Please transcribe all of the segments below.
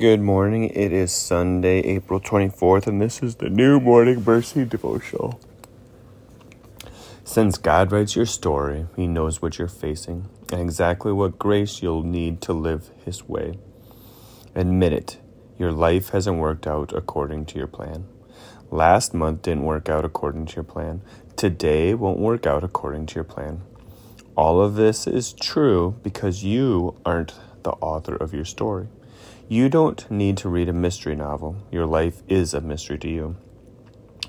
Good morning. It is Sunday, April 24th, and this is the New Morning Mercies Devotional. Since God writes your story, He knows what you're facing and exactly what grace you'll need to live His way. Admit it, your life hasn't worked out according to your plan. Last month didn't work out according to your plan. Today won't work out according to your plan. All of this is true because you aren't the author of your story. You don't need to read a mystery novel. Your life is a mystery to you.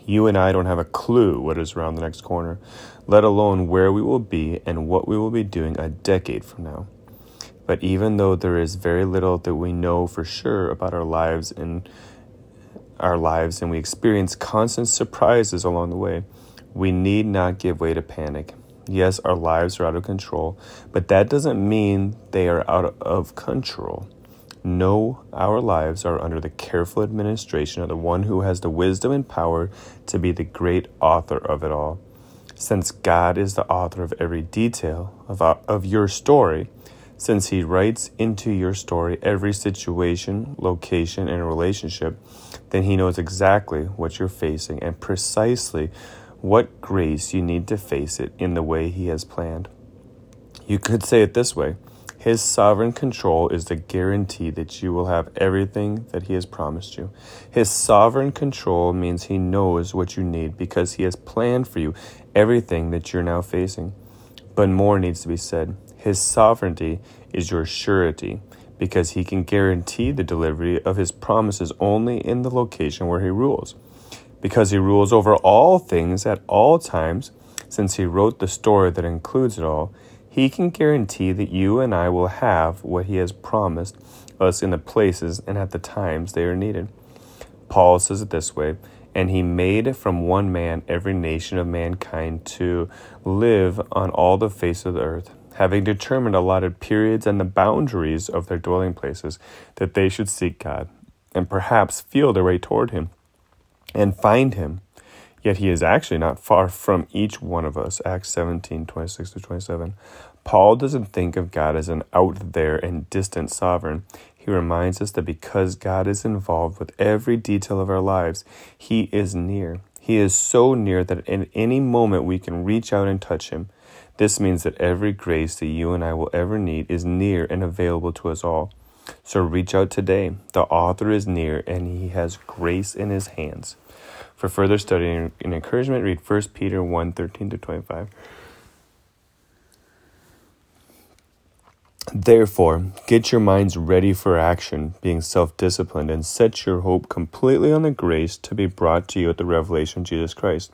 You and I don't have a clue what is around the next corner, let alone where we will be and what we will be doing a decade from now. But even though there is very little that we know for sure about our lives and our lives and we experience constant surprises along the way, we need not give way to panic. Yes, our lives are out of control, but that doesn't mean they are out of control. No, our lives are under the careful administration of the one who has the wisdom and power to be the great author of it all. Since God is the author of every detail of, our, of your story, since He writes into your story every situation, location, and relationship, then He knows exactly what you're facing and precisely what grace you need to face it in the way He has planned. You could say it this way his sovereign control is the guarantee that you will have everything that He has promised you. His sovereign control means He knows what you need because He has planned for you everything that you're now facing. But more needs to be said. His sovereignty is your surety because He can guarantee the delivery of His promises only in the location where He rules. Because He rules over all things at all times, since He wrote the story that includes it all, he can guarantee that you and I will have what He has promised us in the places and at the times they are needed. Paul says it this way And He made from one man every nation of mankind to live on all the face of the earth, having determined allotted periods and the boundaries of their dwelling places, that they should seek God, and perhaps feel their way toward Him, and find Him Yet he is actually not far from each one of us. Acts 17, 26 to 27. Paul doesn't think of God as an out there and distant sovereign. He reminds us that because God is involved with every detail of our lives, he is near. He is so near that at any moment we can reach out and touch him. This means that every grace that you and I will ever need is near and available to us all. So reach out today. The author is near and he has grace in his hands. For further study and encouragement, read 1 Peter 1 13 to 25. Therefore, get your minds ready for action, being self disciplined, and set your hope completely on the grace to be brought to you at the revelation of Jesus Christ.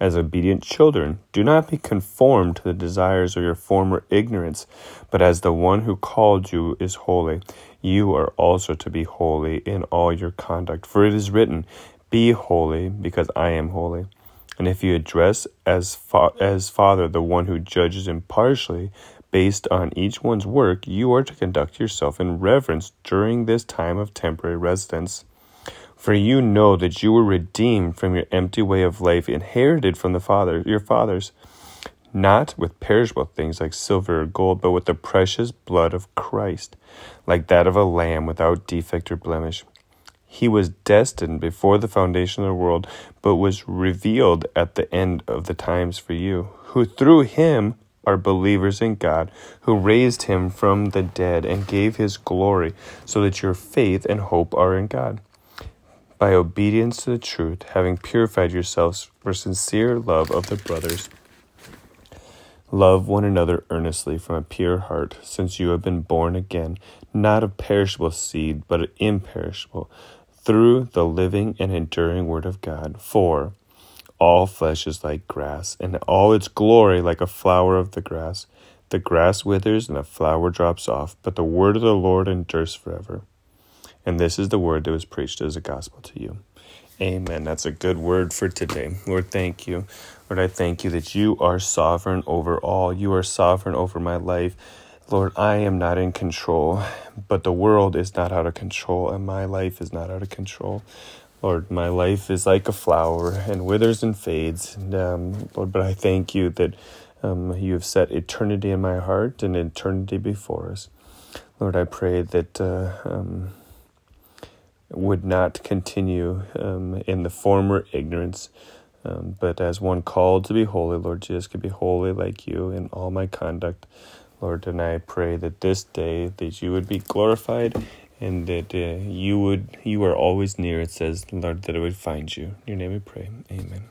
As obedient children, do not be conformed to the desires of your former ignorance, but as the one who called you is holy, you are also to be holy in all your conduct. For it is written, be holy, because I am holy. And if you address as, fa- as Father the one who judges impartially based on each one's work, you are to conduct yourself in reverence during this time of temporary residence. For you know that you were redeemed from your empty way of life inherited from the Father, your fathers, not with perishable things like silver or gold, but with the precious blood of Christ, like that of a lamb without defect or blemish. He was destined before the foundation of the world, but was revealed at the end of the times for you, who through him are believers in God, who raised him from the dead and gave his glory, so that your faith and hope are in God. By obedience to the truth, having purified yourselves for sincere love of the brothers, Love one another earnestly from a pure heart, since you have been born again, not of perishable seed, but imperishable, through the living and enduring Word of God. For all flesh is like grass, and all its glory like a flower of the grass. The grass withers and the flower drops off, but the word of the Lord endures forever. And this is the word that was preached as a gospel to you. Amen. That's a good word for today. Lord, thank you. Lord, I thank you that you are sovereign over all. You are sovereign over my life. Lord, I am not in control, but the world is not out of control, and my life is not out of control. Lord, my life is like a flower and withers and fades. And, um, Lord, but I thank you that um, you have set eternity in my heart and eternity before us. Lord, I pray that uh, um, would not continue um, in the former ignorance, um, but as one called to be holy, Lord Jesus, could be holy like you in all my conduct. Lord, and I pray that this day that you would be glorified and that uh, you would you are always near. It says, Lord, that I would find you. In your name we pray. Amen.